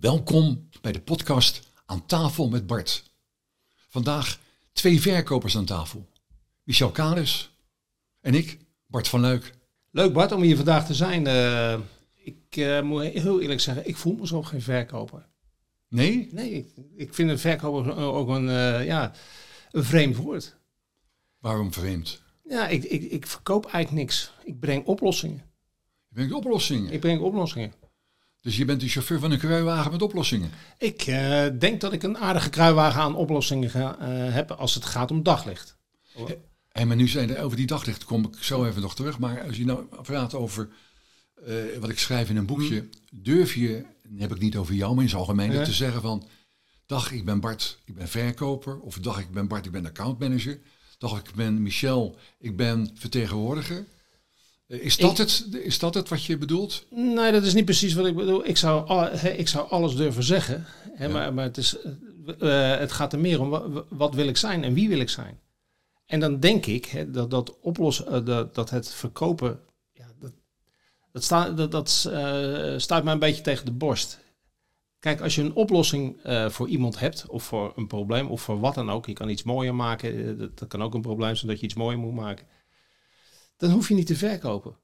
Welkom bij de podcast Aan tafel met Bart. Vandaag twee verkopers aan tafel. Michel Kalis en ik, Bart van Luik. Leuk Bart om hier vandaag te zijn. Uh, ik uh, moet heel eerlijk zeggen, ik voel me zo geen verkoper. Nee? Nee, ik, ik vind een verkoper ook een, uh, ja, een vreemd woord. Waarom vreemd? Ja, ik, ik, ik verkoop eigenlijk niks. Ik breng oplossingen. Je brengt oplossingen? Ik breng oplossingen. Dus je bent de chauffeur van een kruiwagen met oplossingen? Ik uh, denk dat ik een aardige kruiwagen aan oplossingen ga, uh, heb als het gaat om daglicht. En maar nu zijn er over die daglicht kom ik zo even nog terug. Maar als je nou praat over uh, wat ik schrijf in een boekje, hmm. durf je, dan heb ik niet over jou, maar in zijn algemeen, te zeggen van, dag ik ben Bart, ik ben verkoper. Of dag ik ben Bart, ik ben accountmanager. Dag ik ben Michel, ik ben vertegenwoordiger. Is dat, het, is dat het wat je bedoelt? Nee, dat is niet precies wat ik bedoel. Ik zou, he, ik zou alles durven zeggen. He, ja. maar, maar het, is, uh, het gaat er meer om wat, wat, wil ik zijn en wie wil ik zijn. En dan denk ik he, dat, dat, oplossen, uh, dat, het verkopen, ja, dat, dat, sta, dat, dat uh, staat mij een beetje tegen de borst. Kijk, als je een oplossing voor iemand hebt, of voor een probleem, of voor wat dan ook, je kan iets mooier maken, dat, dat kan ook een probleem zijn dat je iets mooier moet maken dan hoef je niet te verkopen.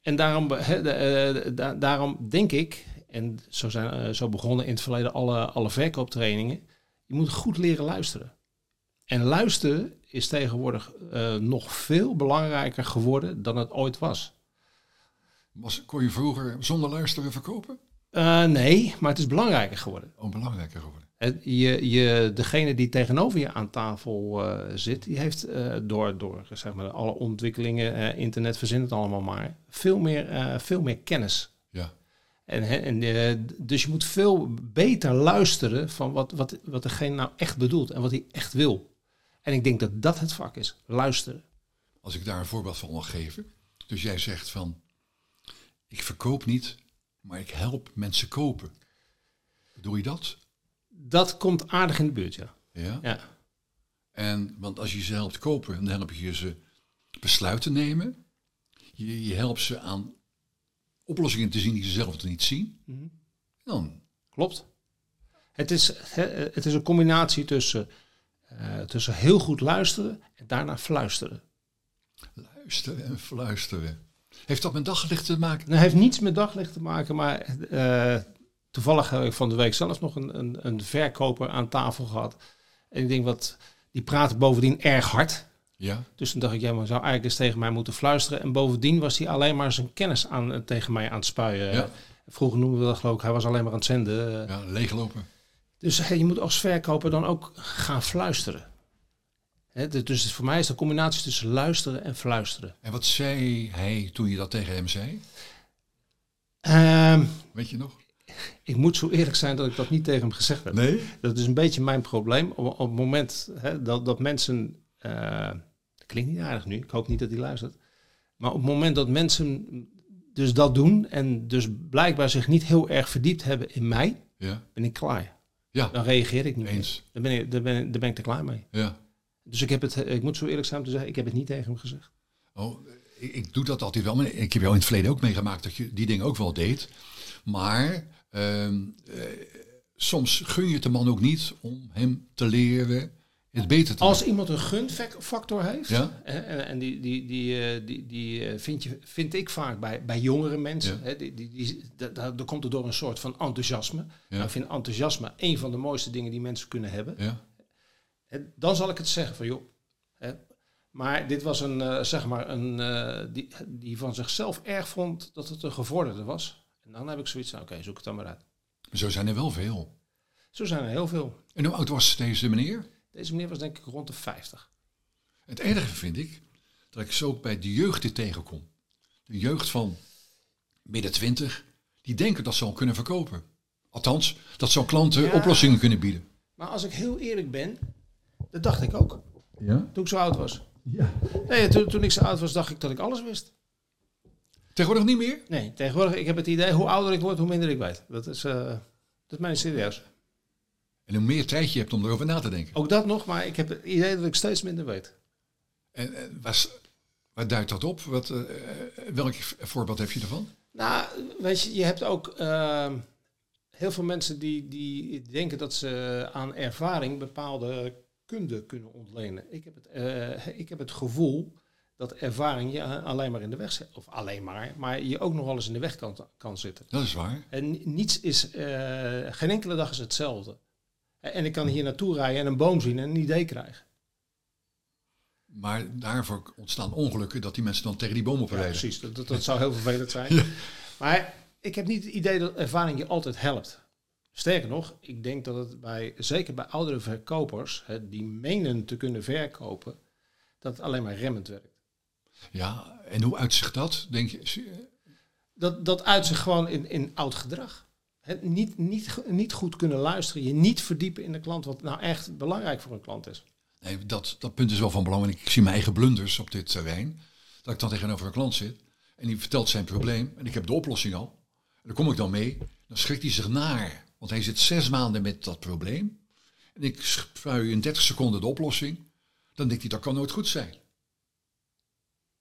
En daarom, he, de, da, daarom denk ik, en zo, zijn, uh, zo begonnen in het verleden alle, alle verkooptrainingen, je moet goed leren luisteren. En luisteren is tegenwoordig uh, nog veel belangrijker geworden dan het ooit was. was kon je vroeger zonder luisteren verkopen? nee, maar het is belangrijker geworden. Oh, belangrijker geworden. Je, je, degene die tegenover je aan tafel uh, zit, die heeft uh, door, door zeg maar, alle ontwikkelingen, uh, internet verzint het allemaal maar, veel meer, veel meer kennis. Ja. En, en dus je moet veel beter luisteren van wat, wat, wat degene nou echt bedoelt en wat hij echt wil. En ik denk dat dat het vak is, luisteren. Als ik daar een voorbeeld van mag geven. Dus jij zegt van, ik verkoop niet, maar ik help mensen kopen. Doe je dat? Dat komt aardig in de buurt, ja. Ja? Ja. En, want als je ze helpt kopen, dan help je ze besluiten nemen. Je, je helpt ze aan oplossingen te zien die ze zelf niet zien. Mhm. Dan. Klopt. Het is, het is een combinatie tussen, uh, tussen heel goed luisteren en daarna fluisteren. Luisteren en fluisteren. Heeft dat met daglicht te maken? Het heeft niets met daglicht te maken, maar uh, Toevallig heb ik van de week zelf nog een, een, een verkoper aan tafel gehad. En ik denk, wat, die praat bovendien erg hard. Ja. Dus toen dacht ik, ja, maar zou eigenlijk eens tegen mij moeten fluisteren. En bovendien was hij alleen maar zijn kennis aan, tegen mij aan het spuien. Ja. Vroeger noemden we dat geloof ik, hij was alleen maar aan het zenden. Ja, leeglopen. Dus hey, je moet als verkoper dan ook gaan fluisteren. He, dus voor mij is de combinatie tussen luisteren en fluisteren. En wat zei hij toen je dat tegen hem zei? Um, Weet je nog? Ik moet zo eerlijk zijn dat ik dat niet tegen hem gezegd heb. Nee? Dat is een beetje mijn probleem. Op, op het moment hè, dat, dat mensen. Uh, dat klinkt niet aardig nu, ik hoop niet dat hij luistert. Maar op het moment dat mensen dus dat doen en dus blijkbaar zich niet heel erg verdiept hebben in mij, ja. ben ik klaar. Ja. Dan reageer ik niet Eens. meer. Dan ben ik, dan ben, ik, dan ben ik er klaar mee. Ja. Dus ik, heb het, ik moet zo eerlijk zijn om te zeggen, ik heb het niet tegen hem gezegd. Oh, ik, ik doe dat altijd wel. Maar ik heb jou in het verleden ook meegemaakt dat je die dingen ook wel deed. Maar uh, uh, soms gun je het de man ook niet om hem te leren het beter te Als iemand een gunfactor heeft, Ja. en, en die, die, die, die, die vind, je, vind ik vaak bij, bij jongere mensen, Ja. hè, die, die, die, dat, dat komt er door een soort van enthousiasme. Ja. Nou, ik vind enthousiasme een van de mooiste dingen die mensen kunnen hebben. Ja. Hè, Dan zal ik het zeggen van joh. Hè, maar dit was een, uh, zeg maar, een uh, die, die van zichzelf erg vond dat het een gevorderde was. En dan heb ik zoiets van, oké, okay, zoek het dan maar uit. Zo zijn er wel veel. Zo zijn er heel veel. En hoe oud was deze meneer? Deze meneer was denk ik rond de 50. Het enige vind ik dat ik zo ook bij de jeugd dit tegenkom. De jeugd van midden twintig, die denken dat ze al kunnen verkopen. Althans, dat ze al klanten ja. oplossingen kunnen bieden. Maar als ik heel eerlijk ben, dat dacht ik ook. Ja? Toen ik zo oud was. Ja. Nee, toen, toen ik zo oud was, dacht ik dat ik alles wist. Tegenwoordig niet meer? Nee, tegenwoordig, ik heb het idee, hoe ouder ik word, hoe minder ik weet. Dat is, uh, dat is mijn serieus. En hoe meer tijd je hebt om erover na te denken. Ook dat nog, maar ik heb het idee dat ik steeds minder weet. En, en was, waar duidt dat op? Wat, uh, welk voorbeeld heb je ervan? Nou, weet je, je hebt ook... Uh, heel veel mensen die, die denken dat ze aan ervaring bepaalde kunde kunnen ontlenen. Ik heb het, eh, ik heb het gevoel dat ervaring je alleen maar in de weg zit. Of alleen maar, maar je ook nog wel eens in de weg kan, kan zitten. Dat is waar. En niets is, eh, geen enkele dag is hetzelfde. En ik kan hier naartoe rijden en een boom zien en een idee krijgen. Maar daarvoor ontstaan ongelukken dat die mensen dan tegen die boom oprijden. Ja, precies, dat, dat, zou heel vervelend zijn. Maar ik heb niet het idee dat ervaring je altijd helpt. Sterker nog, ik denk dat het bij, zeker bij oudere verkopers, hè, die menen te kunnen verkopen, dat het alleen maar remmend werkt. Ja, en hoe uitzicht dat, denk je? Dat, dat uitzicht gewoon in, in oud gedrag. Het niet, niet, niet goed kunnen luisteren, je niet verdiepen in de klant, wat nou echt belangrijk voor een klant is. Nee, dat, dat punt is wel van belang. En ik zie mijn eigen blunders op dit terrein. Dat ik dan tegenover een klant zit en die vertelt zijn probleem en ik heb de oplossing al. En dan kom ik dan mee, dan schrikt hij zich naar. Want hij zit zes maanden met dat probleem. En ik spui in 30 seconden de oplossing. Dan denkt hij, dat kan nooit goed zijn.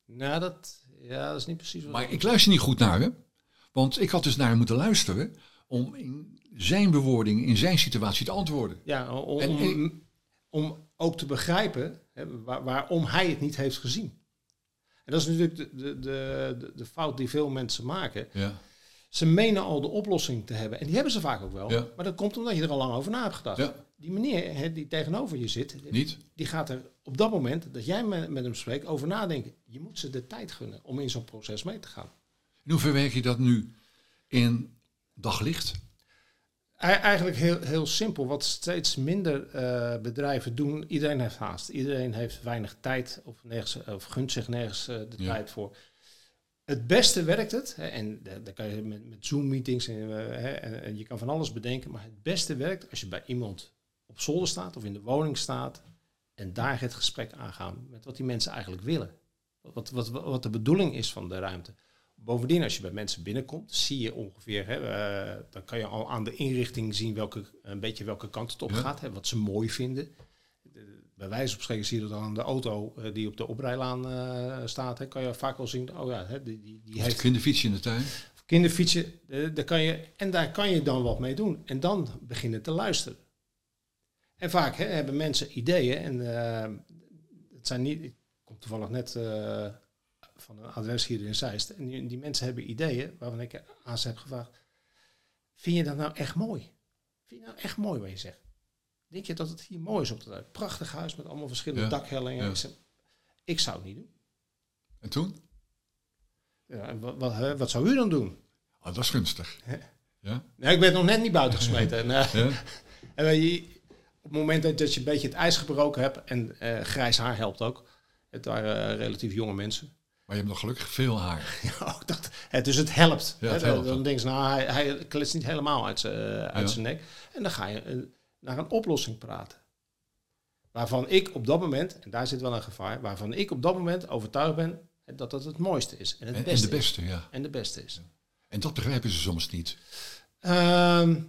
Nou, dat, ja, dat is niet precies wat Maar ik luister niet goed naar hem. Want ik had dus naar hem moeten luisteren om in zijn bewoording, in zijn situatie te antwoorden. Ja, om, om, om ook te begrijpen hè, waar, waarom hij het niet heeft gezien. En dat is natuurlijk de, de, de, de fout die veel mensen maken. Ja. Ze menen al de oplossing te hebben. En die hebben ze vaak ook wel. Maar dat komt omdat je er al lang over na hebt gedacht. Ja. Die meneer hè, die tegenover je zit, Niet? die gaat er op dat moment dat jij met, met hem spreekt over nadenken. Je moet ze de tijd gunnen om in zo'n proces mee te gaan. En hoe verwerk je dat nu in daglicht? Eigenlijk heel, heel simpel. Wat steeds minder uh, bedrijven doen. Iedereen heeft haast. Iedereen heeft weinig tijd of, nergens, of gunt zich nergens uh, de ja. tijd voor. Het beste werkt het. Hè, en daar kan je met, met Zoom-meetings en, uh, en, en, je kan van alles bedenken. Maar het beste werkt als je bij iemand op zolder staat of in de woning staat. En daar het gesprek aangaan met wat die mensen eigenlijk willen. Wat, wat, wat de bedoeling is van de ruimte. Bovendien, als je bij mensen binnenkomt, zie je ongeveer, hè, uh, dan kan je al aan de inrichting zien welke, een beetje welke kant het op ja. gaat, hè, wat ze mooi vinden. De, bij wijze van spreken zie je dat aan de auto uh, die op de oprijlaan uh, staat, hè, kan je vaak wel zien, oh ja, hè, die, die, die heeft... kinderfietsje in de tuin. Kinderfietsje, daar kan je, en daar kan je dan wat mee doen. En dan beginnen te luisteren. En vaak hè, hebben mensen ideeën en het zijn niet, ik kom toevallig net van een adres hier in Zeist. En die, die, mensen hebben ideeën waarvan ik aan ze heb gevraagd. Vind je dat nou echt mooi? Vind je nou echt mooi wat je zegt? Denk je dat het hier mooi is op dat prachtig huis met allemaal verschillende ja, dakhellingen? Ja. Ik, zou het niet doen. En toen? Ja, en wat, wat, wat, zou u dan doen? Oh, dat is gunstig. Ja? Nee, ik ben nog net niet buiten gesmeten. en, uh, en je, op het moment dat, je een beetje het ijs gebroken hebt, en uh, grijs haar helpt ook. Het waren uh, relatief jonge mensen. Maar je hebt nog gelukkig veel haar. Ja, dat, dus het helpt. Ja, het hè, helpt dan denk je, nou, hij, hij klitst niet helemaal uit zijn uit Ja. nek. En dan ga je naar een oplossing praten. Waarvan ik op dat moment, en daar zit wel een gevaar, waarvan ik op dat moment overtuigd ben dat dat het mooiste is. En het En, en beste, de beste, ja. is. En de beste is. En dat begrijpen ze soms niet. Ehm,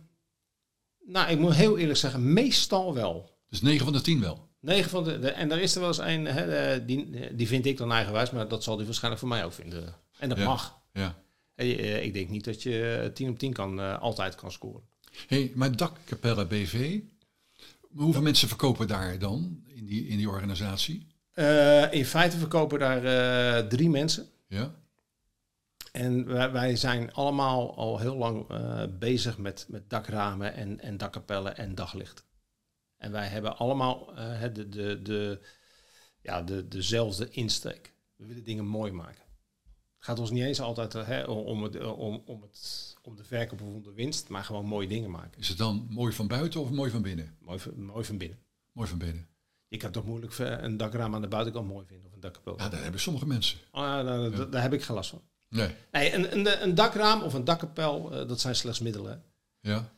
nou, ik moet heel eerlijk zeggen, meestal wel. Dus 9 van de 10 wel. 9 van de, de- en er is er wel eens een, hè, eh, die, die vind ik dan eigenwijs, maar dat zal die waarschijnlijk voor mij ook vinden. En dat Ja. mag. Ja. Eh, ik denk niet dat je 10 op 10 kan, eh, altijd kan scoren. hey, maar Dakkapelle BV, hoeveel mensen verkopen daar dan in die, in die organisatie? Eh, in feite verkopen daar eh, drie mensen. Ja? En wij, wij zijn allemaal al heel lang eh, bezig met, met dakramen en, en dakkapellen en daglicht. En wij hebben allemaal eh, de, de, de, ja, de, dezelfde insteek. We willen dingen mooi maken. Het gaat ons niet eens altijd eh, hè, om, het, om, om, het, om de verkoop of om de winst, maar gewoon mooie dingen maken. Is het dan mooi van buiten of mooi van binnen? Mooi, van- mooi van binnen. Mooi van binnen. Je kan toch moeilijk een dakraam aan de buitenkant mooi vinden of een dakkapel. Ja, dat hebben sommige mensen. Oh, ja, daar, daar- daar heb ik geen last van. Nee. Nee, een, een, een dakraam of een dakkapel, eh, dat zijn slechts middelen. Ja?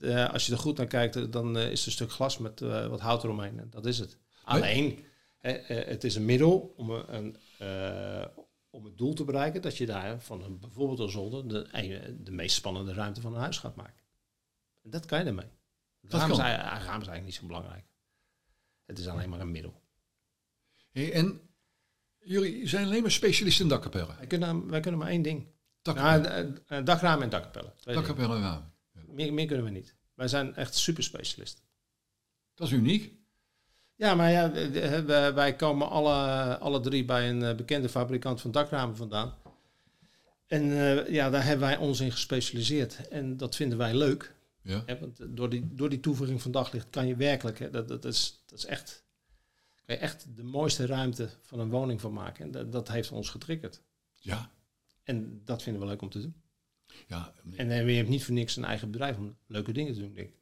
Eh, als je er goed naar kijkt, eh, dan is het een stuk glas met wat hout eromheen. En dat is het. Alleen, het is een middel om, een, om het doel te bereiken dat je daar van een, bijvoorbeeld een zolder de, de meest spannende ruimte van een huis gaat maken. En dat kan je ermee. Raam, is, raam is eigenlijk niet zo belangrijk. Het is alleen maar een middel. Hey, en jullie zijn alleen maar specialisten in dakkapellen. Wij kunnen, wij kunnen maar één ding. Nou, eh, eh, dakramen en dakkapellen. Dakkapellen en ramen. Meer, meer kunnen we niet. Wij zijn echt super specialist. Dat is uniek. Ja, maar ja, wij komen alle, alle drie bij een eh, bekende fabrikant van dakramen vandaan. En ja, daar hebben wij ons in gespecialiseerd. En dat vinden wij leuk. Ja. Hè, want door die, door die toevoeging van daglicht kan je werkelijk, hè, dat, dat, is, dat is echt, kan je echt de mooiste ruimte van een woning van maken. En dat, dat heeft ons getriggerd. Ja. En dat vinden we leuk om te doen. ja. En eh, je hebt niet voor niks een eigen bedrijf om leuke dingen te doen, denk ik.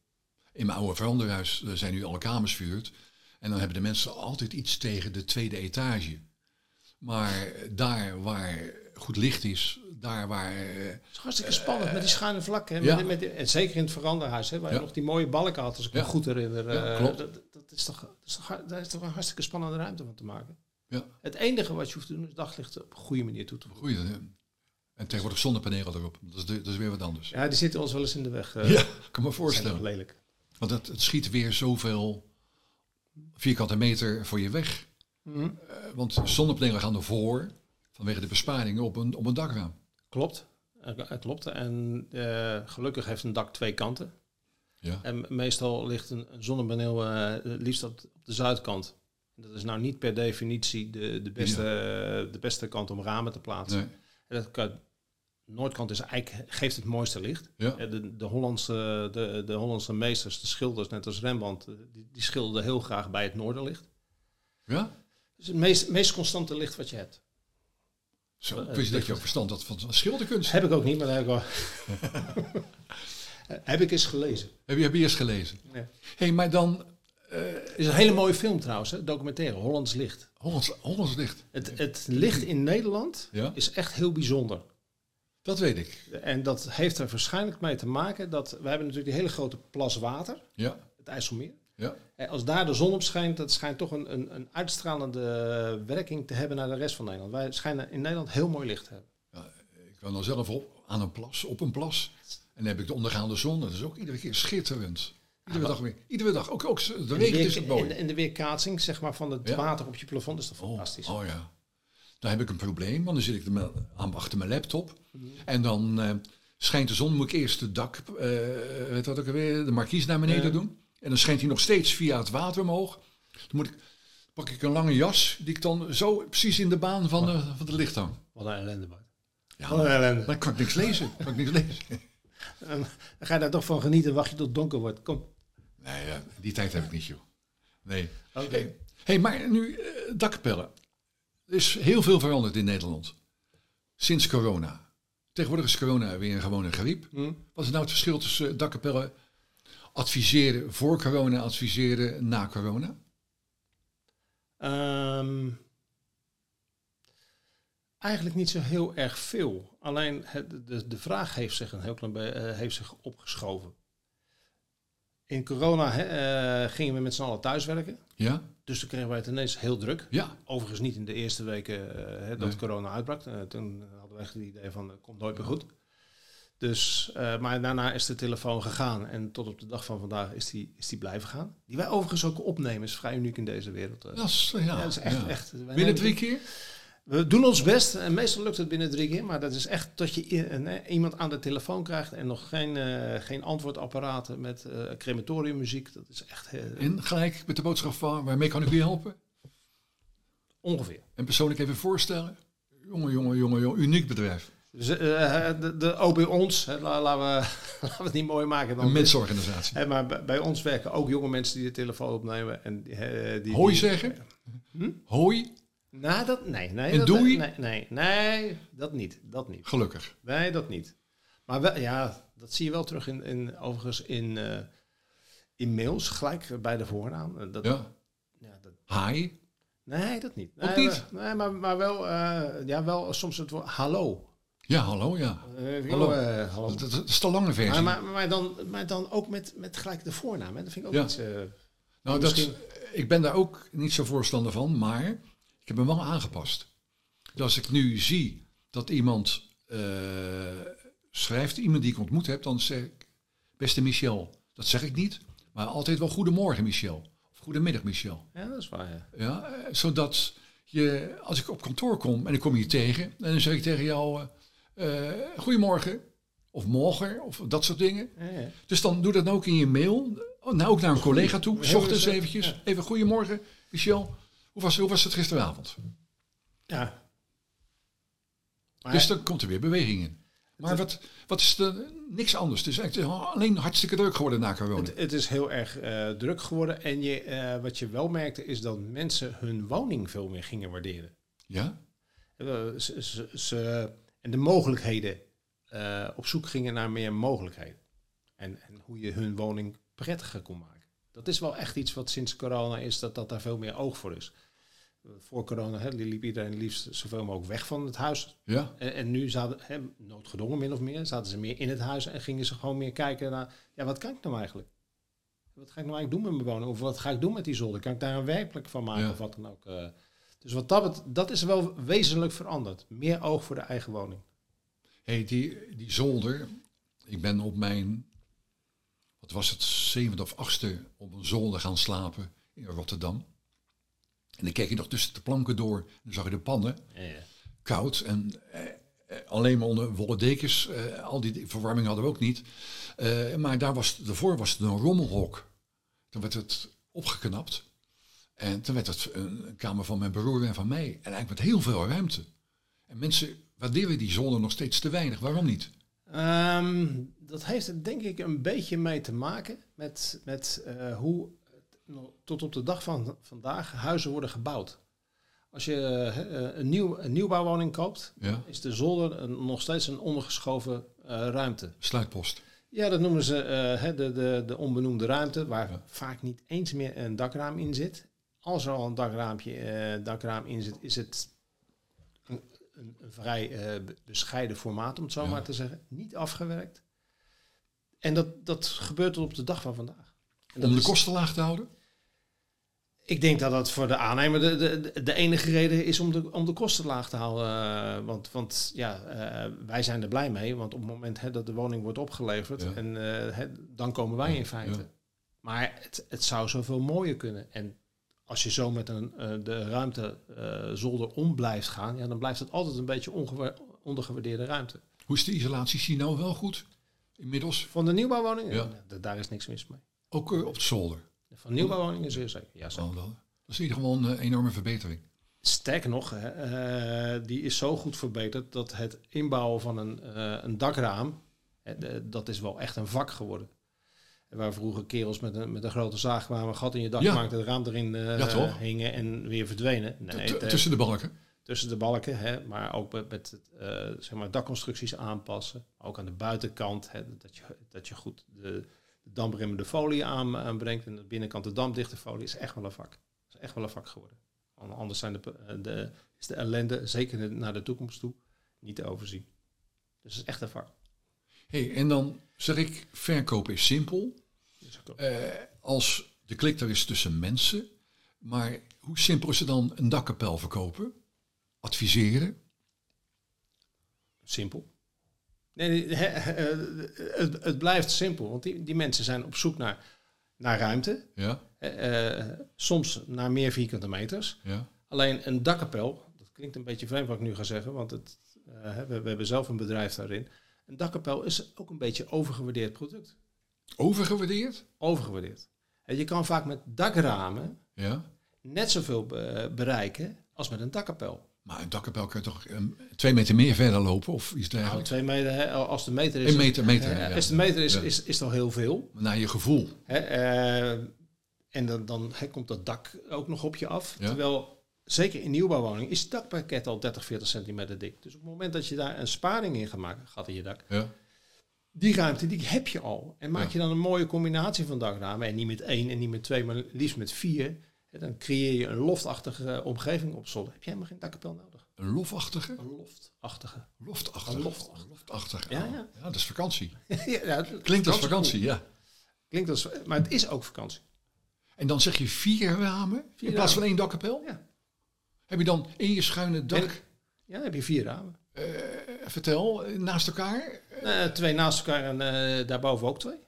In mijn oude veranderhuis eh, zijn nu alle kamers verhuurd. En dan hebben de mensen altijd iets tegen de tweede etage. Maar daar waar goed licht is, daar waar... eh, Het is hartstikke spannend met die schuine vlakken. ja. Met, met en zeker in het veranderhuis, hè, waar je Ja. nog die mooie balken had, als ik Ja. me goed herinner. Ja, eh, klopt. Dat, dat, is toch, dat is toch, daar is toch een hartstikke spannende ruimte van te maken. Ja. Het enige wat je hoeft te doen is daglicht op een goede manier toe te voegen. Goeie, hè. en tegenwoordig zonnepanelen erop. Dat is, de- dat is weer wat anders. Ja, die zitten ons wel eens in de weg. eh, Ja, ik kan me voorstellen. lelijk. Want het, het schiet weer zoveel vierkante meter voor je weg. Mhm. Eh, want zonnepanelen gaan ervoor vanwege de besparingen op een, op een dakraam. Klopt. Klopt. En eh, gelukkig heeft een dak twee kanten. Ja. En meestal ligt een, een zonnepaneel eh, liefst op, de zuidkant. Dat is nou niet per definitie de, de, beste, de beste kant om ramen te plaatsen. Nee. En dat kan, de noordkant is eigenlijk, geeft het mooiste licht. Ja. Eh, De, de, Hollandse, de, de Hollandse meesters, de schilders, net als Rembrandt, die, die schilderden heel graag bij het noorderlicht. ja? Dus het meest, meest constante licht wat je hebt. Zo, Eh, wist dat je ook verstand had van schilderkunst. Heb ik ook niet, maar dat heb ik wel. heb ik eens gelezen. Heb je, heb je eerst gelezen? Ja. hey, maar dan Het is een hele mooie film trouwens, hè? documentaire, Hollands Licht. Hollands, Hollands licht. Het, het licht in Nederland Ja, is echt heel bijzonder. dat weet ik. En dat heeft er waarschijnlijk mee te maken dat we hebben natuurlijk die hele grote plas water, Ja, het IJsselmeer. Ja. En als daar de zon op schijnt, dat schijnt toch een, een, een uitstralende werking te hebben naar de rest van Nederland. Wij schijnen in Nederland heel mooi licht te hebben. Ik woon dan zelf op, aan een plas, op een plas. En dan heb ik de ondergaande zon. Dat is ook iedere keer schitterend. Iedere Ah, dag weer. Iedere dag. Ook, ook de En de, regen is weer- het mooi. en, en de weerkaatsing zeg maar, van het Ja. water op je plafond is toch Oh, fantastisch. oh ja. Dan heb ik een probleem, want dan zit ik aan achter mijn laptop. Mhm. En dan eh, schijnt de zon, moet ik eerst de dak, eh weet dat ook alweer, de markies naar beneden Ja. doen. En dan schijnt hij nog steeds via het water omhoog. Dan moet ik, pak ik een lange jas, die ik dan zo precies in de baan van, de, van het licht hang. Wat een ellende. Bart. Ja, Wat een ellende. dan kan ik niks lezen. Kan ik niks lezen. En Dan ga je daar toch van genieten, wacht je tot het donker wordt. Kom. Nee, die tijd heb ik niet, joh. Nee. Oké. Hey, hey, maar nu eh, dakkapellen. Er is heel veel veranderd in Nederland. Sinds corona. Tegenwoordig is corona weer een gewone griep. Hm? Wat is nou het verschil tussen eh, dakkapellen adviseren voor corona, adviseren na corona? Ehm, eigenlijk niet zo heel erg veel. Alleen het, de, de vraag heeft zich een heel klein be- eh, heeft zich opgeschoven. In corona eh, gingen we met z'n allen thuiswerken. Ja? Dus toen kregen wij het ineens heel druk. Ja. Overigens niet in de eerste weken eh, dat Nee. corona uitbrak. Toen hadden we echt het idee van, komt nooit meer goed. Dus, eh, maar daarna is de telefoon gegaan. En tot op de dag van vandaag is die, is die blijven gaan. Die wij overigens ook opnemen. Is vrij uniek in deze wereld. eh. Dat is, ja, Ja, dat is echt, ja. Binnen drie keer? We doen ons best en meestal lukt het binnen drie keer, maar dat is echt tot je een, eh, iemand aan de telefoon krijgt en nog geen, eh, geen antwoordapparaten met eh crematoriummuziek. Dat is echt eh, En gelijk met de boodschap van waarmee kan ik u helpen? ongeveer. En persoonlijk even voorstellen. Jongen, jongen, jongen, jongen. Uniek bedrijf. Dus eh, de, de ook bij ons, hè, la- laten, we, laten we het niet mooi maken. Dan Een mensorganisatie. Hè, maar bij, bij ons werken ook jonge mensen die de telefoon opnemen. En eh, die, die- zeggen? Hm? Hoi, Nou, dat, nee, nee. En dat, doei? Nee, nee, nee, dat niet. Dat niet. gelukkig. Nee, dat niet. Maar wel, ja, dat zie je wel terug in, in overigens in, eh, in mails, gelijk bij de voornaam. Eh, Dat, Ja. ja, dat, Hi. nee, dat niet. Ook nee, niet? maar- Nee, maar, maar wel, eh, ja, wel soms het woord hallo. Ja, hallo, ja. Eh, Hallo. eh, hallo. Dat, dat- dat is de lange versie. Maar, maar, maar, dan, maar dan ook met, met gelijk de voornaam. Hè? Dat vind ik ook Ja. iets... eh, nou, dat, misschien- ik ben daar ook niet zo voorstander van, maar ik heb hem wel aangepast. Dus als ik nu zie dat iemand schrijft, iemand die ik ontmoet heb, dan zeg ik, beste Michel, dat zeg ik niet, maar altijd wel goedemorgen Michel. Of goedemiddag Michel. ja, dat is waar, ja. Ja, zodat je, als ik op kantoor kom en ik kom je tegen, en dan zeg ik tegen jou, eh, eh, goedemorgen. of morgen, of dat soort dingen. Ja, ja. Dus dan doe dat nou ook in je mail. Nou ook naar een collega toe. S Heel ochtends eventjes. ja. Even goedemorgen, Michel. Hoe was, hoe was het gisteravond? ja. Maar- Dus dan komt er weer beweging in. Maar wat, wat is er? Niks anders. Het is eigenlijk alleen hartstikke druk geworden na corona. Het, het is heel erg eh, druk geworden. En je, eh, wat je wel merkte is dat mensen hun woning veel meer gingen waarderen. Ja? Eh, ze, ze, ze- en de mogelijkheden eh, op zoek gingen naar meer mogelijkheden. En, en hoe je hun woning prettiger kon maken. Dat is wel echt iets wat sinds corona is, dat, dat daar veel meer oog voor is. Voor corona hè, liep iedereen liefst zoveel mogelijk weg van het huis. Ja? En, en nu zaten, hè, noodgedwongen min of meer, zaten ze meer in het huis en gingen ze gewoon meer kijken naar, ja, wat kan ik nou eigenlijk? Wat ga ik nou eigenlijk doen met mijn woning? Of wat ga ik doen met die zolder? Kan ik daar een werkplek van maken Ja. of wat dan ook? eh. Dus wat dat, dat is wel wezenlijk veranderd. Meer oog voor de eigen woning. hey, die, die zolder. Ik ben op mijn, wat was het, zevende of achtste op een zolder gaan slapen in Rotterdam. En dan keek je nog tussen de planken door. En dan zag je de pannen. koud en eh, eh, alleen maar onder wollen dekens. eh, al die verwarming hadden we ook niet. Eh, maar daar was, daarvoor was het een rommelhok. Toen werd het opgeknapt. En toen werd het een, kamer van mijn broer en van mij. En eigenlijk met heel veel ruimte. En mensen waarderen die zolder nog steeds te weinig. Waarom niet? Ehm, dat heeft er denk ik een beetje mee te maken met, met eh, hoe tot op de dag van vandaag huizen worden gebouwd. Als je eh, een, nieuw, een nieuwbouwwoning koopt, Ja, is de zolder een- nog steeds een ondergeschoven eh, ruimte. sluitpost. Ja, dat noemen ze eh, de, de, de onbenoemde ruimte, waar Ja. vaak niet eens meer een dakraam in zit. Als er al een dakraampje, eh, dakraam in zit, is het een, een, vrij eh, be- bescheiden formaat, om het zo Ja. maar te zeggen. Niet afgewerkt. En dat, dat gebeurt tot op de dag van vandaag. En Om de is- kosten laag te houden? ik denk dat dat voor de aannemer de, de, de enige reden is om de, om de kosten laag te houden. Eh, want want ja, wij zijn er blij mee. Want op het moment hè, dat de woning wordt opgeleverd, Ja. en, hè, dan komen wij in feite. Ja. Maar het, het zou zoveel mooier kunnen. En als je zo met een, eh, de ruimte eh, zolder om blijft gaan, ja, dan blijft het altijd een beetje ondergewaardeerde ruimte. Hoe is de isolatie? Nou wel goed? Inmiddels? Van de nieuwbouwwoningen, Ja. ja, daar is niks mis mee. Ook eh, op de zolder? Van nieuwbouwwoningen zeer zeker. Ja, zeker. Oh, wel. Dat is in ieder geval een enorme verbetering. Sterker nog, hè, die is zo goed verbeterd dat het inbouwen van een, een dakraam, hè, dat is wel echt een vak geworden. Waar vroeger kerels met een, met een grote zaag kwamen, een gat in je dak Ja. maakten, het raam erin eh, Ja, hingen en weer verdwenen. Nee, het, eh, Tussen de balken. tussen de balken, hè, maar ook met, eh, zeg maar dakconstructies aanpassen. Ook aan de buitenkant, hè, dat, je, dat je goed de, de folie aan, aanbrengt. En de binnenkant de dampdichte folie is echt wel een vak. is echt wel een vak geworden. An- Anders zijn de, de, is de ellende, zeker naar de toekomst toe, niet te overzien. Dus het is echt een vak. Hey, en dan zeg ik, verkopen is simpel. Eh, als de klik er is tussen mensen. Maar hoe simpel is het dan een dakkapel verkopen? Adviseren? Simpel. Nee, eh, het, het blijft simpel, want die, die mensen zijn op zoek naar, naar ruimte. Ja, Eh, soms naar meer vierkante meters. ja, Alleen een dakkapel, dat klinkt een beetje vreemd wat ik nu ga zeggen, want het, we, we hebben zelf een bedrijf daarin. Een dakkapel is ook een beetje overgewaardeerd product. overgewaardeerd? Overgewaardeerd. En je kan vaak met dakramen Ja. net zoveel be- bereiken als met een dakkapel. Maar een dakkapel kan je toch eh, twee meter meer verder lopen of iets Nou, dergelijks? twee meter, hè, als de meter is. Een meter, meter, eh, ja. Als de meter is, Ja. is, is al heel veel. Naar je gevoel. Hè, eh, en dan, dan hè, komt dat dak ook nog op je af. Ja. Terwijl, zeker in nieuwbouwwoningen, is het dakpakket al 30, 40 centimeter dik. Dus op het moment dat je daar een sparing in gaat maken, gat in je dak, Ja. die ruimte die heb je al. En maak Ja. je dan een mooie combinatie van dakramen, en niet met één en niet met twee, maar liefst met vier, dan creëer je een loftachtige eh, omgeving op zolder. Heb je helemaal geen dakkapel nodig. Een lofachtige? Een loftachtige. Loftachtige. Een loftachtige. Loftachtige. Ja, Oh, ja. ja, dat is vakantie. ja, Klinkt als vakantie, ja. Klinkt als, maar het is ook vakantie. En dan zeg je vier ramen Vier in plaats van één dakkapel? Ja. Heb je dan in je schuine dak, En- Ja, dan heb je vier ramen. eh, vertel, naast elkaar? Eh, twee naast elkaar en eh, daarboven ook twee.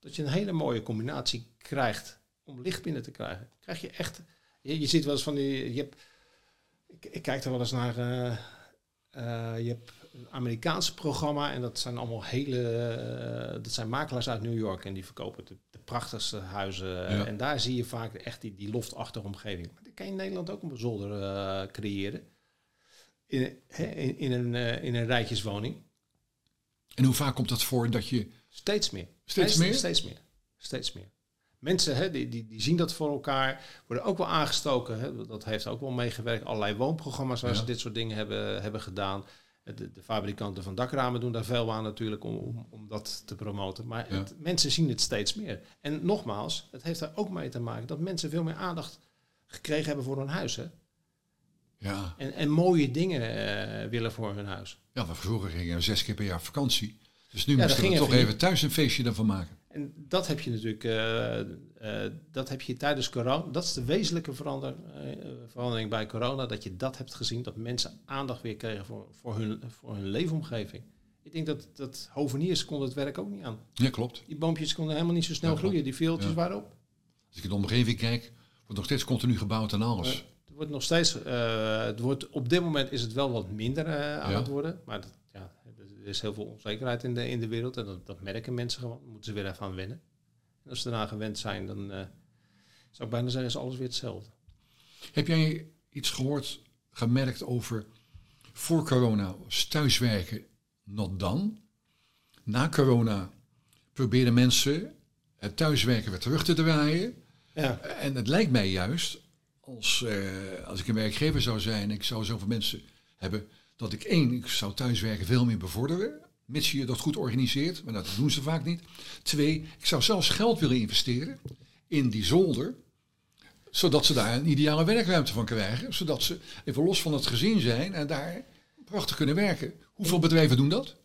Dat je een hele mooie combinatie krijgt om licht binnen te krijgen. Krijg je echt. Je, je ziet wel eens van die. Je hebt, ik, ik kijk er wel eens naar. je hebt een Amerikaanse programma en dat zijn allemaal hele, dat zijn makelaars uit New York en die verkopen de, de prachtigste huizen. En daar zie je vaak echt die, die loftachtige omgeving. Kan je in Nederland ook een zolder uh, creëren. In, in, in, een, uh, in een rijtjeswoning. En hoe vaak komt dat voor dat je... Steeds meer. Steeds meer? Steeds meer. Steeds meer. Mensen hè, die, die, die zien dat voor elkaar, worden ook wel aangestoken. Hè. Dat heeft ook wel meegewerkt. Allerlei woonprogramma's waar ze dit soort dingen hebben, hebben gedaan. De, de, fabrikanten van dakramen doen daar veel aan natuurlijk om, om, om dat te promoten. Maar het, mensen zien het steeds meer. En nogmaals, het heeft daar ook mee te maken dat mensen veel meer aandacht gekregen hebben voor hun huis. Hè. Ja. En, en mooie dingen uh, willen voor hun huis. Ja, we vroeger gingen we zes keer per jaar vakantie. Dus nu ja, moeten we toch even thuis een feestje ervan maken. En dat heb je natuurlijk, uh, uh, dat heb je tijdens corona. Dat is de wezenlijke verander, verandering bij corona. Dat je dat hebt gezien, dat mensen aandacht weer kregen voor, voor, hun, voor hun leefomgeving. Ik denk dat, dat hoveniers konden het werk ook niet aan. Ja, klopt. Die boompjes konden helemaal niet zo snel groeien. Die veeltjes ja. waren op. Als ik in de omgeving kijk, wordt nog steeds continu gebouwd en alles. het wordt nog steeds, het wordt, op dit moment is het wel wat minder aan het worden. Maar dat, er is heel veel onzekerheid in de, in de wereld en dat, dat merken mensen gewoon. moeten ze weer even aan wennen. En als ze daarna gewend zijn, dan zou ik bijna zeggen, is alles weer hetzelfde. Heb jij iets gehoord, gemerkt over voor corona was thuiswerken not dan? Na corona probeerden mensen het thuiswerken weer terug te draaien. Ja. En het lijkt mij juist, als, uh, als ik een werkgever zou zijn, ik zou zoveel mensen hebben dat ik één, ik zou thuiswerken veel meer bevorderen, mits je dat goed organiseert, maar dat doen ze vaak niet. Twee, ik zou zelfs geld willen investeren in die zolder, zodat ze daar een ideale werkruimte van krijgen, zodat ze even los van het gezin zijn en daar prachtig kunnen werken. Hoeveel bedrijven doen dat?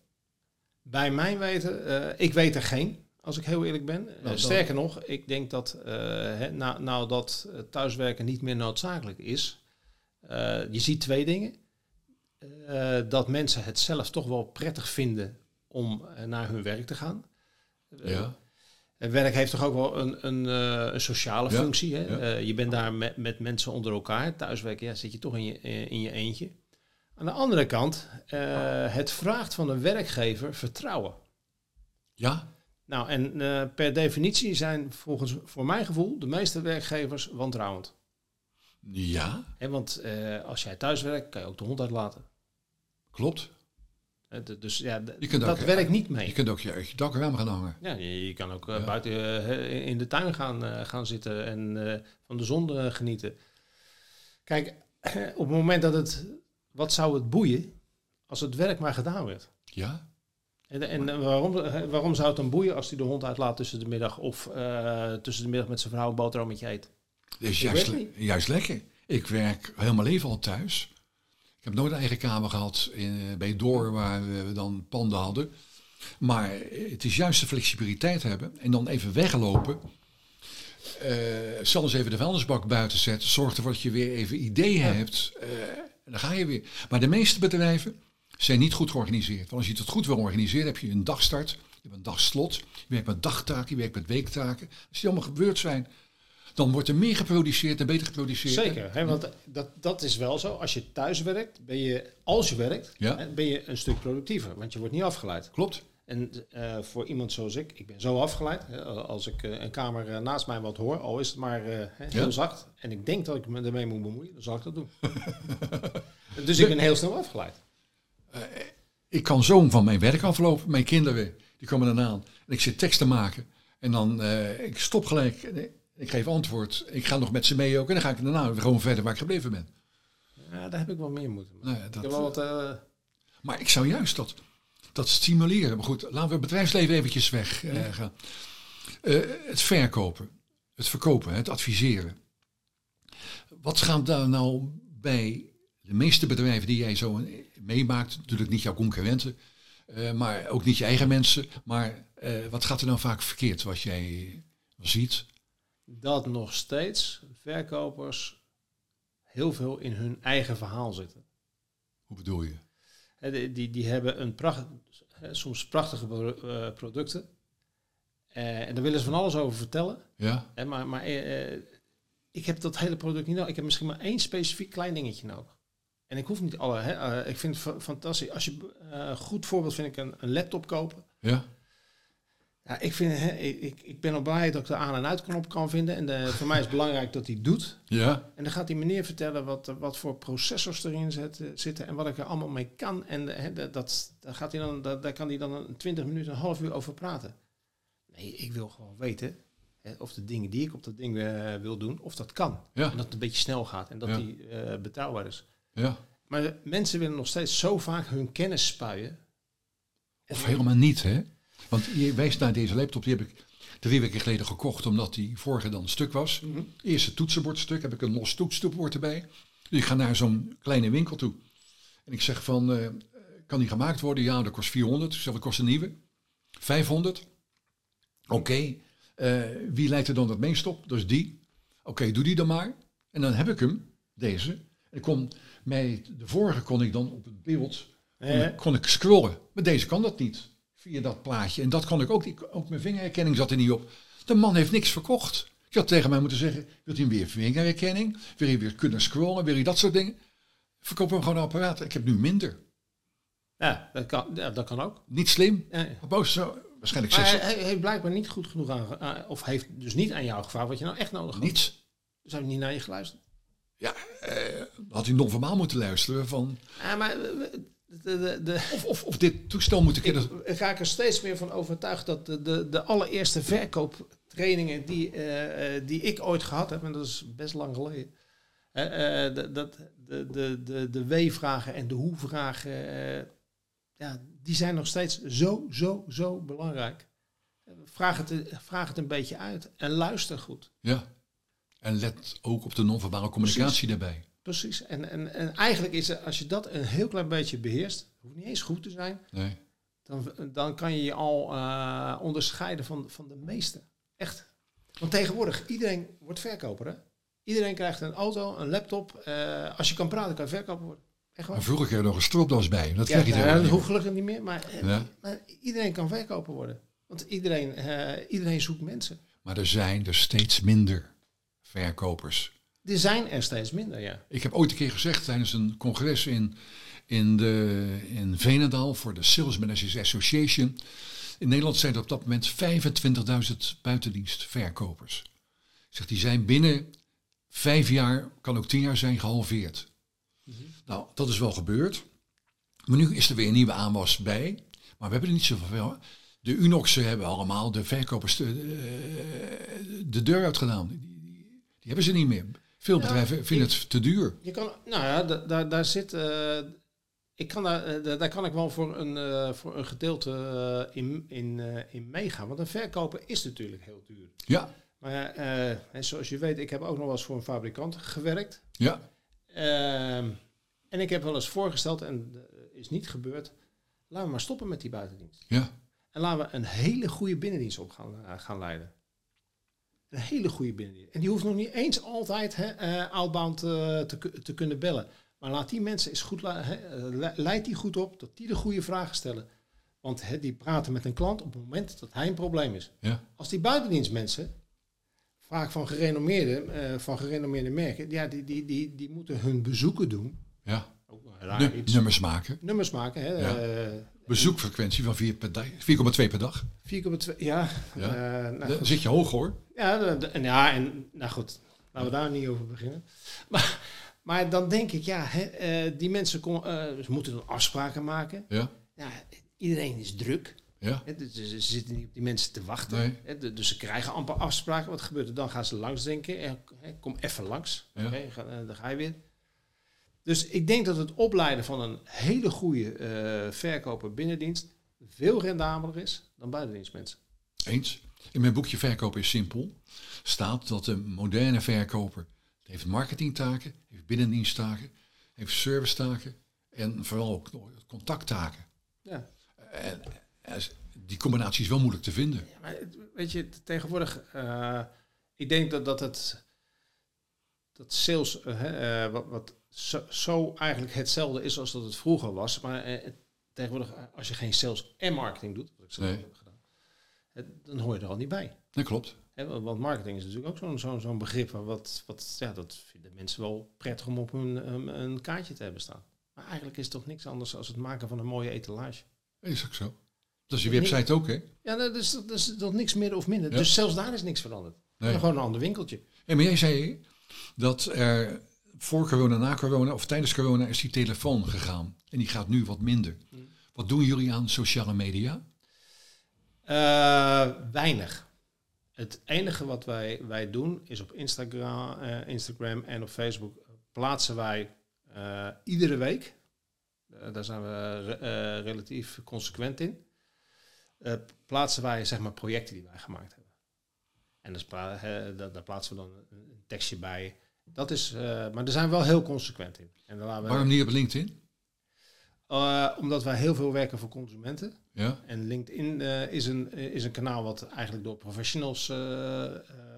Bij mijn weten, uh, ik weet er geen, als ik heel eerlijk ben. Nou, sterker nog, ik denk dat uh, nou, nou dat thuiswerken niet meer noodzakelijk is. Je ziet twee dingen. Dat mensen het zelf toch wel prettig vinden om naar hun werk te gaan. Ja. werk heeft toch ook wel een, een, een sociale ja. functie. Hè? Ja. je bent daar met, met mensen onder elkaar. Thuiswerken ja, zit je toch in je, in je eentje. Aan de andere kant, het vraagt van een werkgever vertrouwen. Ja. Nou, en per definitie zijn volgens voor mijn gevoel de meeste werkgevers wantrouwend. Ja. He, want uh, als jij thuis werkt, kan je ook de hond uitlaten. Klopt. Dus ja, dat ook, werkt niet mee. Je kunt ook je, je dakraam gaan hangen. Ja, je, je kan ook ja. buiten in de tuin gaan, gaan zitten en van de zon genieten. Kijk, op het moment dat het... Wat zou het boeien als het werk maar gedaan werd? Ja. En, en waarom, waarom zou het dan boeien als hij de hond uitlaat tussen de middag... of tussen de middag met zijn vrouw een boterhammetje eet? Dat is juist, juist lekker. Ik werk helemaal leven al thuis. Ik heb nooit een eigen kamer gehad in, eh, bij Door, waar we dan panden hadden. Maar het is juist de flexibiliteit hebben en dan even weglopen. Uh, zal eens even de vuilnisbak buiten zetten. Zorg ervoor dat je weer even ideeën ja. hebt. Uh, en dan ga je weer. Maar de meeste bedrijven zijn niet goed georganiseerd. Want als je het goed wil organiseren, heb je een dagstart, je hebt een dagslot, je werkt met dagtaken, je werkt met weektaken. Als die allemaal gebeurd zijn, dan wordt er meer geproduceerd en beter geproduceerd. Zeker, hè, want dat, dat is wel zo. Als je thuis werkt, ben je, als je werkt, ja. ben je een stuk productiever, want je wordt niet afgeleid. Klopt. En uh, voor iemand zoals ik, ik ben zo afgeleid. Hè, als ik uh, een kamer uh, naast mij wat hoor, al is het maar heel ja. zacht, en ik denk dat ik me ermee moet bemoeien, dan zal ik dat doen. dus ik ben heel snel afgeleid. Ik kan zo van mijn werk aflopen. Mijn kinderen, die komen dan aan. En ik zit tekst te maken. En dan, ik stop gelijk. Ik geef antwoord. Ik ga nog met ze mee ook. En dan ga ik daarna gewoon verder waar ik gebleven ben. Ja, daar heb ik wel meer moeten. Nou ja, dat, ik wat, uh... Maar ik zou juist dat, dat stimuleren. Maar goed, laten we het bedrijfsleven eventjes weg uh, gaan. Uh, het verkopen, het verkopen, het adviseren. Wat gaat daar nou bij de meeste bedrijven die jij zo meemaakt, natuurlijk niet jouw concurrenten, maar ook niet je eigen mensen, maar wat gaat er nou vaak verkeerd wat jij ziet? dat nog steeds verkopers heel veel in hun eigen verhaal zitten. Hoe bedoel je? Die, die, die hebben een pracht, soms prachtige uh, producten. En daar willen ze van alles over vertellen. Ja. En maar maar ik heb dat hele product niet nodig. Ik heb misschien maar één specifiek klein dingetje nodig. En ik hoef niet alle. Hè, eh, ik vind het fantastisch. Als je uh, een goed voorbeeld vind ik een, een laptop kopen. Ja. Ja, ik, vind, hè, ik, ik ben al blij dat ik de aan- en uitknop kan vinden. En de, voor mij is het belangrijk dat hij doet. Ja. En dan gaat die meneer vertellen wat, wat voor processors erin zitten, zitten en wat ik er allemaal mee kan. En hè, dat, dat, gaat hij dan, dat, daar kan hij dan een 20 minuten, een half uur over praten. Nee, ik wil gewoon weten hè, of de dingen die ik op dat ding uh, wil doen, of dat kan. Ja. En dat het een beetje snel gaat en dat Ja. die betrouwbaar is. Ja. Maar mensen willen nog steeds zo vaak hun kennis spuien. Of helemaal niet, hè? Want je wijst naar deze laptop, die heb ik drie weken geleden gekocht, omdat die vorige dan stuk was. Mhm. Eerste toetsenbordstuk, heb ik een los toetsenbord erbij. Dus ik ga naar zo'n kleine winkel toe. En ik zeg van, eh, kan die gemaakt worden? Ja, dat kost 400. Ik zeg, wat kost een nieuwe? 500. Oké, eh, wie leidt er dan het meest op? Dat is die. Oké, doe die dan maar. En dan heb ik hem, deze. En ik kon mij, de vorige kon ik dan op het beeld, kon, Eh, ik, kon ik scrollen. Maar deze kan dat niet, via dat plaatje. En dat kon ik ook niet, ook mijn vingerherkenning zat er niet op. De man heeft niks verkocht. Je had tegen mij moeten zeggen, wilt hij weer vingerherkenning? Wil hij weer kunnen scrollen? Wil hij dat soort dingen? Verkoop hem gewoon een apparaat. Ik heb nu minder. ja, dat kan, ja, dat kan ook. Niet slim. Ja. Boos zo, waarschijnlijk Maar zes. hij, hij heeft blijkbaar niet goed genoeg aan, aan- of heeft dus niet aan jou gevraagd wat je nou echt nodig had. Niets. Dus hij heeft niet naar je geluisterd. Ja, eh, had hij non-verbaal moeten luisteren van... Ja, maar de, de, de, Of, of, of dit toestel moet ik... ik, in ik er steeds meer van overtuigd dat de, de, de allereerste verkooptrainingen die, eh, eh, die ik ooit gehad heb, en dat is best lang geleden, de, dat, de, de, de, de W-vragen en de hoe-vragen, ja, die zijn nog steeds zo, zo, zo belangrijk. Vraag het, vraag het een beetje uit en luister goed. Ja. En let ook op de non-verbale communicatie daarbij. Precies. En, en, en eigenlijk is het, als je dat een heel klein beetje beheerst, hoeft niet eens goed te zijn, Nee. dan, dan kan je je al eh, onderscheiden van, van de meeste. Echt. Want tegenwoordig, iedereen wordt verkoper. Hè? Iedereen krijgt een auto, een laptop. eh, als je kan praten, kan je verkoper worden. Echt waar. Maar vroeger kreeg je nog een stropdas bij. Dat Ja, krijg je nou, er dat hoeft gelukkig niet meer. Maar, eh, Ja. maar iedereen kan verkoper worden. Want iedereen, iedereen zoekt mensen. Maar er zijn er steeds minder verkopers. Er zijn er steeds minder, ja. Ik heb ooit een keer gezegd tijdens een congres in, in, de, in Venendaal voor de Sales Managers Association. In Nederland zijn er op dat moment 25.000 buitendienstverkopers. Ik zeg, die zijn binnen vijf jaar, kan ook tien jaar zijn, gehalveerd. Nou, dat is wel gebeurd. Maar nu is er weer een nieuwe aanwas bij. Maar we hebben er niet zoveel. De Unoxen hebben allemaal de verkopers de, de, de deur uitgedaan. Die, die, hebben ze niet meer. Veel bedrijven vinden het te duur. Je kan, nou ja, da- daar, daar zit. eh, ik kan daar, eh, daar kan ik wel voor een, eh, voor een gedeelte in, in, in meegaan. Want een verkoper is natuurlijk heel duur. Ja, Maar en zoals je weet, ik heb ook nog wel eens voor een fabrikant gewerkt. ja, Ehm, en ik heb wel eens voorgesteld, en is niet gebeurd. Laten we maar stoppen met die buitendienst. ja. En laten we een hele goede binnendienst op gaan, gaan leiden. Een hele goede binnendienst. En die hoeft nog niet eens altijd hè, eh, outbound eh, te, te kunnen bellen. Maar laat die mensen eens goed, eh, le- leid die goed op, dat die de goede vragen stellen. Want hè, die praten met een klant op het moment dat hij een probleem is. ja. Als die buitendienstmensen, vaak van gerenommeerde, van gerenommeerde merken, ja, die, die, die, die moeten hun bezoeken doen. ja. Raar iets. nummers maken. Nummers maken. Hè, Ja. eh, Bezoekfrequentie van 4 per dag- 4,2 per dag. 4,2. Ja, Ja. nou, Dan zit je hoog hoor. Ja, en ja, en nou goed, laten we daar niet over beginnen. Maar, maar dan denk ik, ja, hè, eh, die mensen kon, eh, ze moeten dan afspraken maken. Ja, Ja, iedereen is druk. ja. Hè, dus ze, zitten niet op die mensen te wachten. Nee. Hè, dus ze krijgen amper afspraken. Wat gebeurt er dan? Gaan ze langs denken. Hè, kom even langs. Ja. Ga, eh, dan ga je weer. Dus ik denk dat het opleiden van een hele goede eh, verkoper binnendienst veel rendabeler is dan buitendienstmensen. Eens. In mijn boekje Verkopen is simpel staat dat de moderne verkoper heeft marketingtaken, heeft binnendiensttaken, heeft servicetaken en vooral ook contacttaken. Ja. En, en die combinatie is wel moeilijk te vinden. Ja, maar weet je, tegenwoordig, eh, ik denk dat, dat het, dat sales, eh, eh, wat, wat zo, zo eigenlijk hetzelfde is als dat het vroeger was. Maar tegenwoordig, als je geen sales en marketing doet, wat ik zelf Nee. Dan hoor je er al niet bij. Dat klopt. Want marketing is natuurlijk ook zo'n zo'n zo'n begrip. Wat, wat, ja, dat vinden mensen wel prettig om op hun een, een kaartje te hebben staan. Maar eigenlijk is het toch niks anders dan het maken van een mooie etalage. Is ook zo. Dat is je website ook, hè? Ja, dat is, dat is dat niks meer of minder. Dus zelfs daar is niks veranderd. Nee. Gewoon een ander winkeltje. En maar jij zei dat er voor corona, na corona of tijdens corona is die telefoon gegaan. En die gaat nu wat minder. Hmm. Wat doen jullie aan sociale media? Uh, weinig. Het enige wat wij, wij doen is op Instagram, uh, Instagram en op Facebook plaatsen wij uh, iedere week. daar zijn we relatief consequent in. plaatsen wij zeg maar projecten die wij gemaakt hebben. En daar, daar plaatsen we dan een tekstje bij. Dat is, maar daar zijn we wel heel consequent in. En we Waarom niet op LinkedIn? Uh, omdat wij heel veel werken voor consumenten. Ja. En LinkedIn uh, is, een, is een kanaal wat eigenlijk door professionals uh,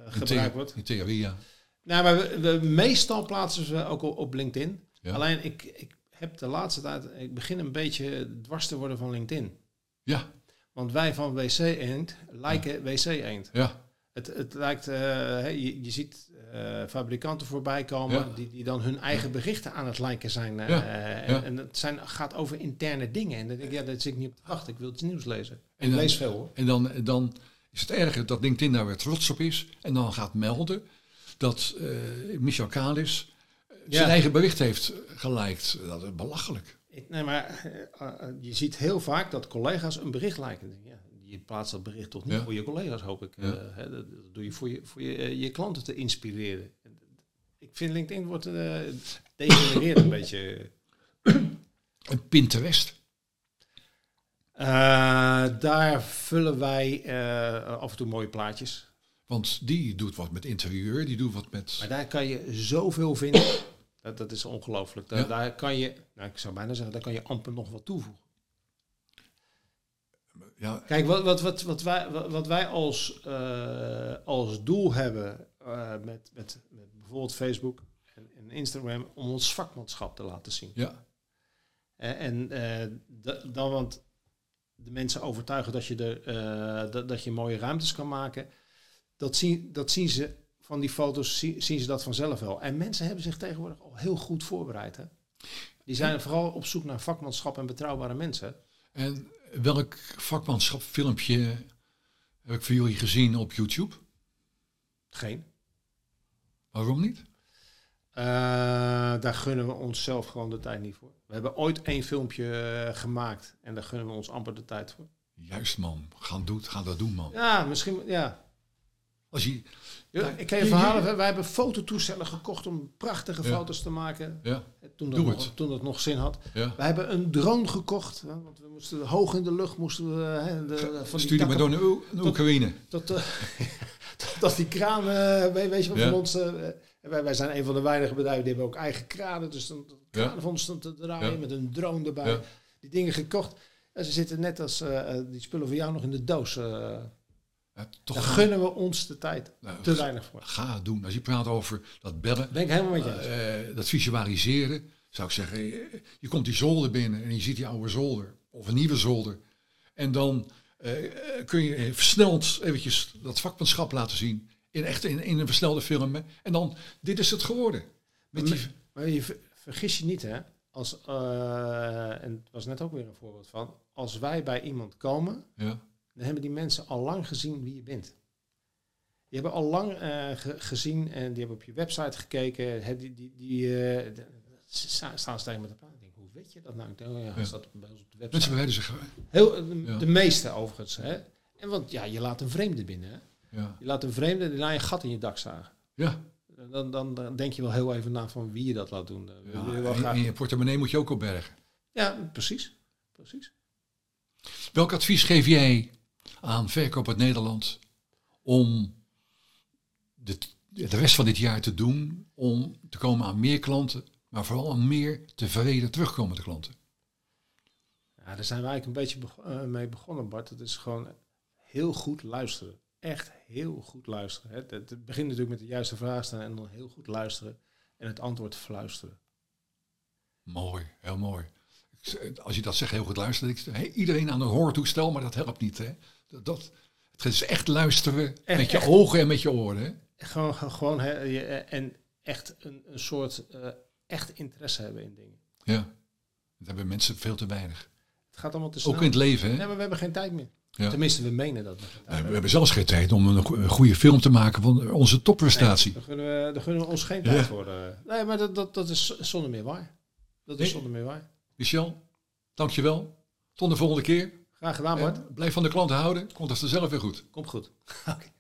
gebruikt wordt. In theorie, ja. Nou, maar we, we, meestal plaatsen we ook op, op LinkedIn. Ja. Alleen ik, ik heb de laatste tijd, ik begin een beetje dwars te worden van LinkedIn. Ja. Want wij van WC Eend lijken WC Eend. Ja. Het, het lijkt, je, je ziet uh, fabrikanten voorbij komen die, die dan hun eigen berichten aan het liken zijn. Uh, en, en, het zijn, gaat over interne dingen. En dan denk ik, ja, dat zit ik niet op te wachten. Ik wil het nieuws lezen. En dan, lees veel hoor. En dan, dan is het erger dat LinkedIn daar weer trots op is. En dan gaat melden dat Michel Kalis zijn eigen bericht heeft geliked. Dat is belachelijk. Nee, maar je ziet heel vaak dat collega's een bericht liken. Ja, je plaatst dat bericht toch niet voor je collega's, hoop ik. Ja. Uh, hè, dat, doe je voor je, voor je, uh, je klanten te inspireren. Ik vind LinkedIn wordt uh, degenereerd een beetje. Een Pinterest? daar vullen wij af en toe mooie plaatjes. Want die doet wat met interieur, die doet wat met... Maar daar kan je zoveel vinden. dat, dat is ongelooflijk. Daar, ja. daar kan je, nou, ik zou bijna zeggen, daar kan je amper nog wat toevoegen ja. Kijk, wat, wat, wat, wat, wij, wat wij als, uh, als doel hebben uh, met, met, met bijvoorbeeld Facebook en, en, Instagram, om ons vakmanschap te laten zien. Ja. Uh, en dan, want de mensen overtuigen dat je, er, dat, dat je mooie ruimtes kan maken, dat zien, dat zien ze van die foto's, zien, zien ze dat vanzelf wel. En mensen hebben zich tegenwoordig al heel goed voorbereid. Hè? Die zijn vooral op zoek naar vakmanschap en betrouwbare mensen. En welk vakmanschap filmpje heb ik voor jullie gezien op YouTube? Geen. Waarom niet? Uh, daar gunnen we onszelf gewoon de tijd niet voor. We hebben ooit één filmpje uh, gemaakt en daar gunnen we ons amper de tijd voor. Juist man, gaan, doen, gaan dat doen man. Ja, misschien, ja. Als je, ja, ik kan je verhalen, wij hebben fototoestellen gekocht om prachtige foto's te maken. Ja. Toen, dat nog, toen dat nog zin had. Wij hebben een drone gekocht, want we moesten hoog in de lucht moesten we. Hè, de, van Studie maar door een Oekraïne. Dat, dat, dat die kranen, weet je wat van ons. Uh, wij, wij zijn een van de weinige bedrijven die hebben ook eigen kranen. Dus dan kranen van ons te draaien met een drone erbij. Die dingen gekocht. En ze zitten net als uh, die spullen voor jou nog in de doos. Ja, toch Daar gunnen we ons de tijd nou, te weinig voor. Ga doen. Als je praat over dat bellen, Denk helemaal met je. Uh, dat visualiseren, zou ik zeggen, je, je, komt die zolder binnen en je ziet die oude zolder of een nieuwe zolder. En dan uh, kun je versneld eventjes dat vakmanschap laten zien. In, echt in, in een versnelde film. En dan, dit is het geworden. Met maar, die... maar je vergis je niet, hè. Als, uh, en het was net ook weer een voorbeeld van. Als wij bij iemand komen... Ja dan hebben die mensen al lang gezien wie je bent. Die hebben al lang uh, gezien en die hebben op je website gekeken. He, die die, die uh, staan ze tegen met de praat. Denk, hoe weet je dat nou? Ik denk, oh ja, ja. staat bij ons op de website. Mensen bewijzen zich. Heel, de, ja. de meeste overigens. Hè? En want ja, je laat een vreemde binnen. Hè? Ja. Je laat een vreemde die naar je gat in je dak zagen. Ja. Dan, dan, dan, denk je wel heel even na van wie je dat laat doen. Ja, je wel graag... je portemonnee moet je ook opbergen. Ja, precies. precies. Welk advies geef jij aan Verkoop uit Nederland om de, de rest van dit jaar te doen om te komen aan meer klanten, maar vooral aan meer tevreden terugkomende klanten? Ja, daar zijn wij eigenlijk een beetje uh, mee begonnen, Bart. Het is gewoon heel goed luisteren. Echt heel goed luisteren. Het, het begint natuurlijk met de juiste vraag stellen en dan heel goed luisteren en het antwoord fluisteren. Mooi, heel mooi. Als je dat zegt, heel goed luisteren. Ik, iedereen aan een hoortoestel, maar dat helpt niet. Hè? Dat, Het is echt luisteren met je ogen en met je oren. Hè? Gewoon, gewoon hè, en echt een, een soort uh, echt interesse hebben in dingen. Ja, dat hebben mensen veel te weinig. Het gaat allemaal te snel. Ook in het leven, hè? Nee, maar we hebben geen tijd meer. Ja. Tenminste, we menen dat. We, we hebben zelfs geen tijd om een goede film te maken van onze topprestatie. Nee, daar, gunnen we, daar gunnen we ons geen tijd voor. Uh. Nee, maar dat, dat, dat is zonder meer waar. Dat is zonder meer waar. Michel, dankjewel. Tot de volgende keer. Graag gedaan, Bart. blijf van de klanten houden. Komt het zelf weer goed. Komt goed. Oké.